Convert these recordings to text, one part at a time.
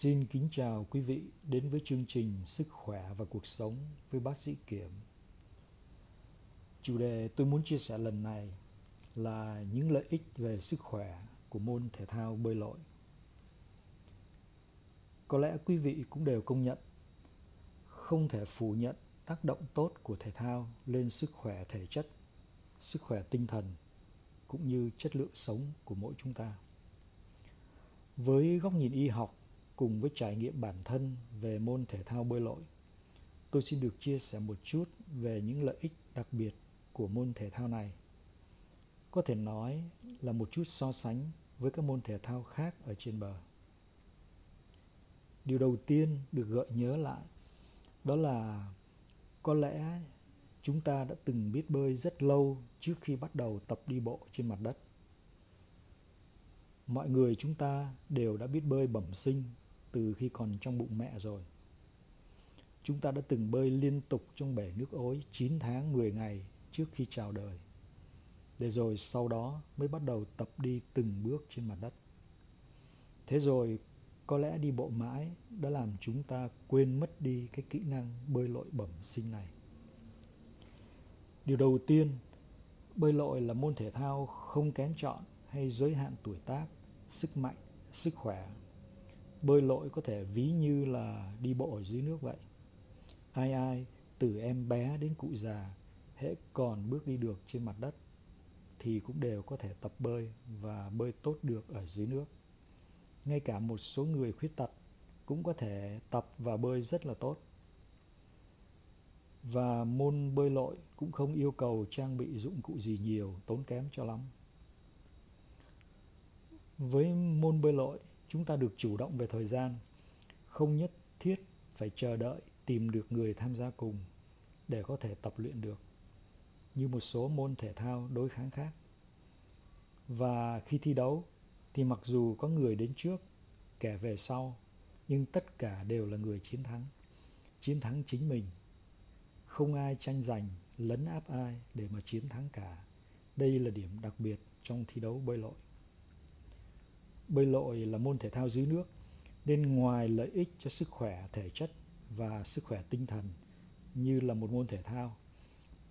Xin kính chào quý vị đến với chương trình Sức khỏe và cuộc sống với bác sĩ Kiểm. Chủ đề tôi muốn chia sẻ lần này là những lợi ích về sức khỏe của môn thể thao bơi lội. Có lẽ quý vị cũng đều công nhận không thể phủ nhận tác động tốt của thể thao lên sức khỏe thể chất, sức khỏe tinh thần cũng như chất lượng sống của mỗi chúng ta. Với góc nhìn y học cùng với trải nghiệm bản thân về môn thể thao bơi lội, tôi xin được chia sẻ một chút về những lợi ích đặc biệt của môn thể thao này. Có thể nói là một chút so sánh với các môn thể thao khác ở trên bờ. Điều đầu tiên được gợi nhớ lại đó là có lẽ chúng ta đã từng biết bơi rất lâu trước khi bắt đầu tập đi bộ trên mặt đất mọi người chúng ta đều đã biết bơi bẩm sinh từ khi còn trong bụng mẹ rồi. Chúng ta đã từng bơi liên tục trong bể nước ối 9 tháng 10 ngày trước khi chào đời. Để rồi sau đó mới bắt đầu tập đi từng bước trên mặt đất. Thế rồi có lẽ đi bộ mãi đã làm chúng ta quên mất đi cái kỹ năng bơi lội bẩm sinh này. Điều đầu tiên, bơi lội là môn thể thao không kén chọn hay giới hạn tuổi tác, sức mạnh, sức khỏe bơi lội có thể ví như là đi bộ ở dưới nước vậy. Ai ai, từ em bé đến cụ già, hễ còn bước đi được trên mặt đất, thì cũng đều có thể tập bơi và bơi tốt được ở dưới nước. Ngay cả một số người khuyết tật cũng có thể tập và bơi rất là tốt. Và môn bơi lội cũng không yêu cầu trang bị dụng cụ gì nhiều, tốn kém cho lắm. Với môn bơi lội chúng ta được chủ động về thời gian, không nhất thiết phải chờ đợi tìm được người tham gia cùng để có thể tập luyện được, như một số môn thể thao đối kháng khác. Và khi thi đấu, thì mặc dù có người đến trước, kẻ về sau, nhưng tất cả đều là người chiến thắng. Chiến thắng chính mình. Không ai tranh giành, lấn áp ai để mà chiến thắng cả. Đây là điểm đặc biệt trong thi đấu bơi lội bơi lội là môn thể thao dưới nước, nên ngoài lợi ích cho sức khỏe thể chất và sức khỏe tinh thần, như là một môn thể thao,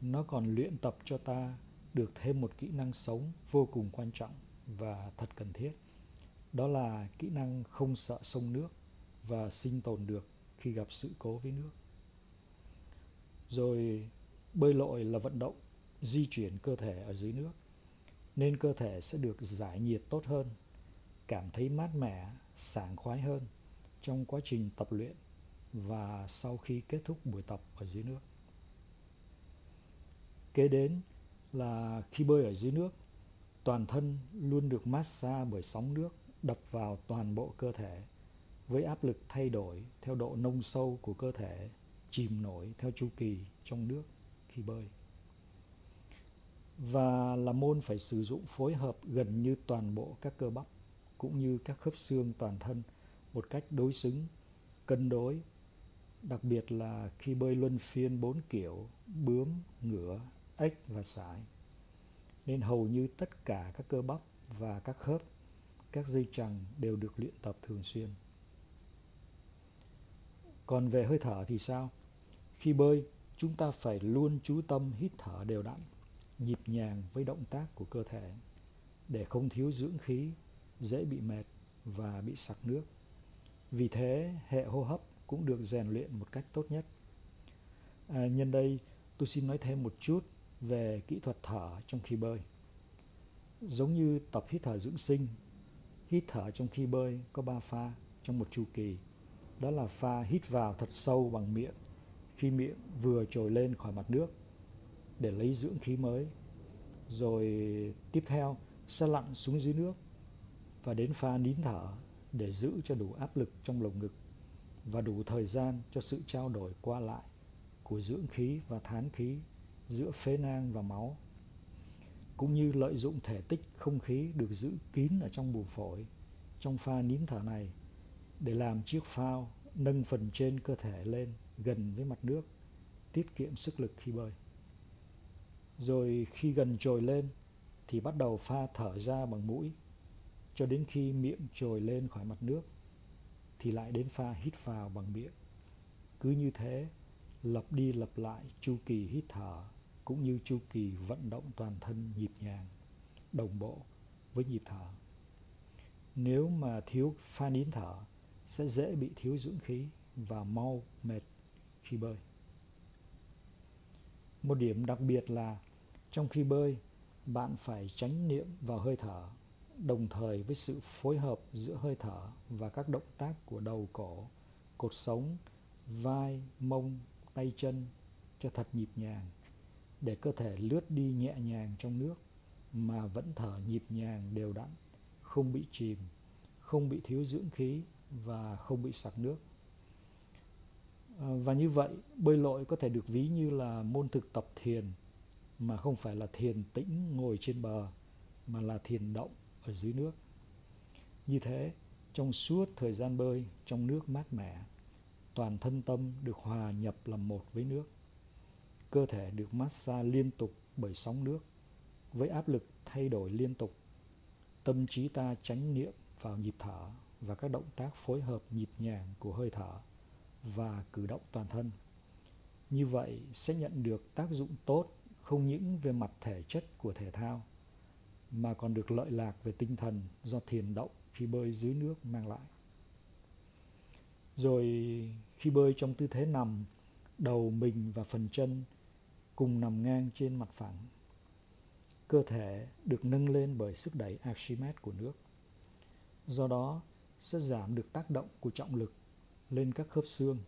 nó còn luyện tập cho ta được thêm một kỹ năng sống vô cùng quan trọng và thật cần thiết. Đó là kỹ năng không sợ sông nước và sinh tồn được khi gặp sự cố với nước. Rồi, bơi lội là vận động di chuyển cơ thể ở dưới nước, nên cơ thể sẽ được giải nhiệt tốt hơn cảm thấy mát mẻ, sảng khoái hơn trong quá trình tập luyện và sau khi kết thúc buổi tập ở dưới nước. Kế đến là khi bơi ở dưới nước, toàn thân luôn được massage bởi sóng nước đập vào toàn bộ cơ thể với áp lực thay đổi theo độ nông sâu của cơ thể, chìm nổi theo chu kỳ trong nước khi bơi. Và là môn phải sử dụng phối hợp gần như toàn bộ các cơ bắp cũng như các khớp xương toàn thân một cách đối xứng, cân đối, đặc biệt là khi bơi luân phiên bốn kiểu, bướm, ngửa, ếch và sải. Nên hầu như tất cả các cơ bắp và các khớp, các dây chằng đều được luyện tập thường xuyên. Còn về hơi thở thì sao? Khi bơi, chúng ta phải luôn chú tâm hít thở đều đặn, nhịp nhàng với động tác của cơ thể, để không thiếu dưỡng khí dễ bị mệt và bị sặc nước. Vì thế hệ hô hấp cũng được rèn luyện một cách tốt nhất. À, nhân đây tôi xin nói thêm một chút về kỹ thuật thở trong khi bơi. Giống như tập hít thở dưỡng sinh hít thở trong khi bơi có ba pha trong một chu kỳ. Đó là pha hít vào thật sâu bằng miệng khi miệng vừa trồi lên khỏi mặt nước để lấy dưỡng khí mới. Rồi tiếp theo sẽ lặn xuống dưới nước và đến pha nín thở để giữ cho đủ áp lực trong lồng ngực và đủ thời gian cho sự trao đổi qua lại của dưỡng khí và thán khí giữa phế nang và máu, cũng như lợi dụng thể tích không khí được giữ kín ở trong buồng phổi trong pha nín thở này để làm chiếc phao nâng phần trên cơ thể lên gần với mặt nước, tiết kiệm sức lực khi bơi. Rồi khi gần trồi lên thì bắt đầu pha thở ra bằng mũi cho đến khi miệng trồi lên khỏi mặt nước thì lại đến pha hít vào bằng miệng. Cứ như thế, lặp đi lặp lại chu kỳ hít thở cũng như chu kỳ vận động toàn thân nhịp nhàng, đồng bộ với nhịp thở. Nếu mà thiếu pha nín thở sẽ dễ bị thiếu dưỡng khí và mau mệt khi bơi. Một điểm đặc biệt là trong khi bơi, bạn phải tránh niệm vào hơi thở đồng thời với sự phối hợp giữa hơi thở và các động tác của đầu cổ, cột sống, vai, mông, tay chân cho thật nhịp nhàng để cơ thể lướt đi nhẹ nhàng trong nước mà vẫn thở nhịp nhàng đều đặn, không bị chìm, không bị thiếu dưỡng khí và không bị sặc nước. À, và như vậy, bơi lội có thể được ví như là môn thực tập thiền mà không phải là thiền tĩnh ngồi trên bờ mà là thiền động ở dưới nước. Như thế, trong suốt thời gian bơi trong nước mát mẻ, toàn thân tâm được hòa nhập làm một với nước. Cơ thể được massage liên tục bởi sóng nước, với áp lực thay đổi liên tục. Tâm trí ta tránh niệm vào nhịp thở và các động tác phối hợp nhịp nhàng của hơi thở và cử động toàn thân. Như vậy sẽ nhận được tác dụng tốt không những về mặt thể chất của thể thao mà còn được lợi lạc về tinh thần do thiền động khi bơi dưới nước mang lại. Rồi khi bơi trong tư thế nằm, đầu mình và phần chân cùng nằm ngang trên mặt phẳng. Cơ thể được nâng lên bởi sức đẩy Archimedes của nước. Do đó sẽ giảm được tác động của trọng lực lên các khớp xương,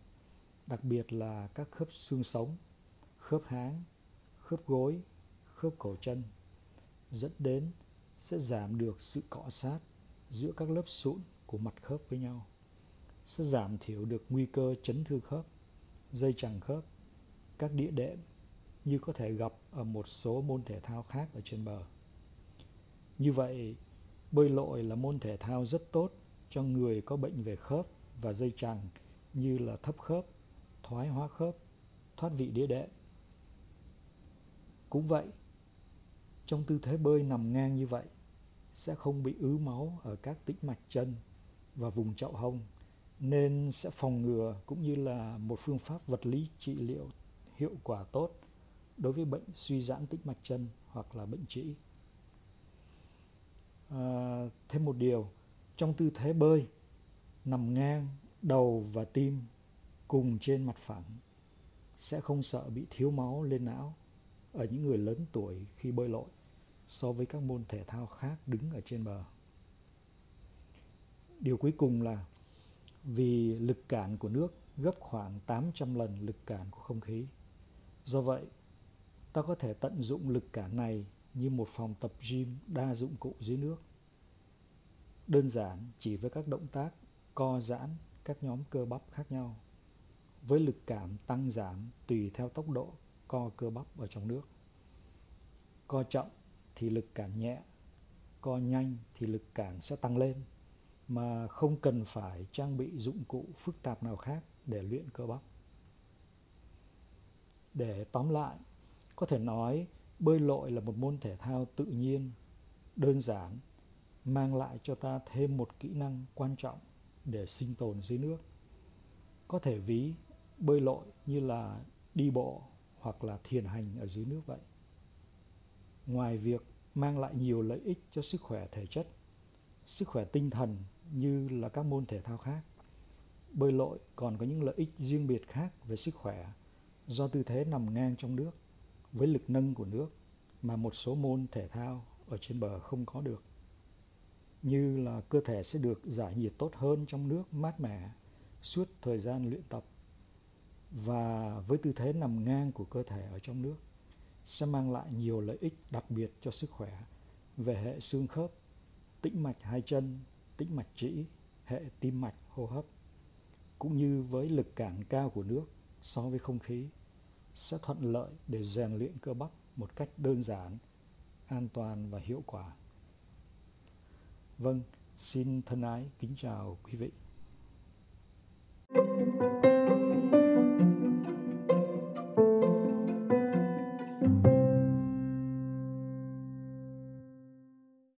đặc biệt là các khớp xương sống, khớp háng, khớp gối, khớp cổ chân dẫn đến sẽ giảm được sự cọ sát giữa các lớp sụn của mặt khớp với nhau, sẽ giảm thiểu được nguy cơ chấn thương khớp, dây chằng khớp, các địa đệm như có thể gặp ở một số môn thể thao khác ở trên bờ. Như vậy, bơi lội là môn thể thao rất tốt cho người có bệnh về khớp và dây chằng như là thấp khớp, thoái hóa khớp, thoát vị đĩa đệm. Cũng vậy trong tư thế bơi nằm ngang như vậy sẽ không bị ứ máu ở các tĩnh mạch chân và vùng chậu hông nên sẽ phòng ngừa cũng như là một phương pháp vật lý trị liệu hiệu quả tốt đối với bệnh suy giãn tĩnh mạch chân hoặc là bệnh trĩ. À, thêm một điều, trong tư thế bơi, nằm ngang, đầu và tim cùng trên mặt phẳng sẽ không sợ bị thiếu máu lên não ở những người lớn tuổi khi bơi lội so với các môn thể thao khác đứng ở trên bờ. Điều cuối cùng là vì lực cản của nước gấp khoảng 800 lần lực cản của không khí. Do vậy, ta có thể tận dụng lực cản này như một phòng tập gym đa dụng cụ dưới nước. Đơn giản chỉ với các động tác co giãn các nhóm cơ bắp khác nhau với lực cảm tăng giảm tùy theo tốc độ co cơ bắp ở trong nước. Co chậm thì lực cản nhẹ, co nhanh thì lực cản sẽ tăng lên mà không cần phải trang bị dụng cụ phức tạp nào khác để luyện cơ bắp. Để tóm lại, có thể nói bơi lội là một môn thể thao tự nhiên, đơn giản, mang lại cho ta thêm một kỹ năng quan trọng để sinh tồn dưới nước. Có thể ví bơi lội như là đi bộ hoặc là thiền hành ở dưới nước vậy. Ngoài việc mang lại nhiều lợi ích cho sức khỏe thể chất, sức khỏe tinh thần như là các môn thể thao khác, bơi lội còn có những lợi ích riêng biệt khác về sức khỏe do tư thế nằm ngang trong nước với lực nâng của nước mà một số môn thể thao ở trên bờ không có được. Như là cơ thể sẽ được giải nhiệt tốt hơn trong nước mát mẻ suốt thời gian luyện tập và với tư thế nằm ngang của cơ thể ở trong nước sẽ mang lại nhiều lợi ích đặc biệt cho sức khỏe về hệ xương khớp, tĩnh mạch hai chân, tĩnh mạch trĩ, hệ tim mạch hô hấp cũng như với lực cản cao của nước so với không khí sẽ thuận lợi để rèn luyện cơ bắp một cách đơn giản, an toàn và hiệu quả. Vâng, xin thân ái kính chào quý vị.